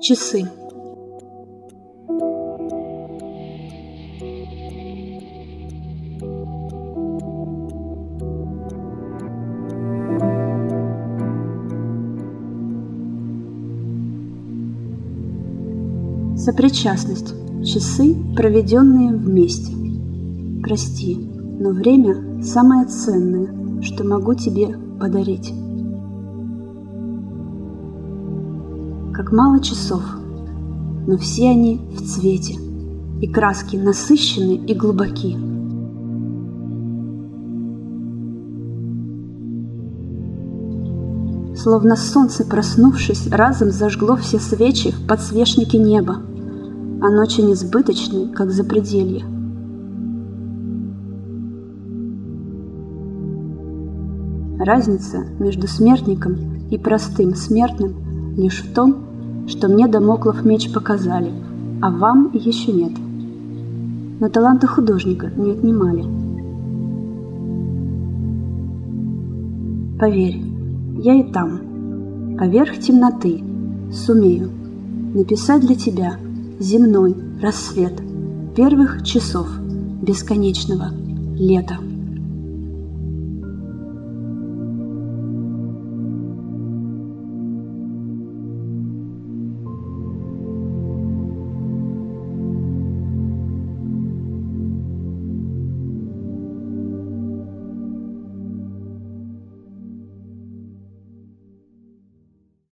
Часы. Сопричастность. Часы, проведенные вместе. Прости, но время самое ценное, что могу тебе подарить. Как мало часов, но все они в цвете, и краски насыщены и глубоки. Словно солнце, проснувшись, разом зажгло все свечи в подсвечнике неба, а ночи несбыточны, как запределье. Разница между смертником и простым смертным лишь в том, что мне домоклов меч показали, а вам еще нет. Но таланта художника не отнимали. Поверь, я и там, поверх темноты, сумею написать для тебя земной рассвет первых часов бесконечного лета.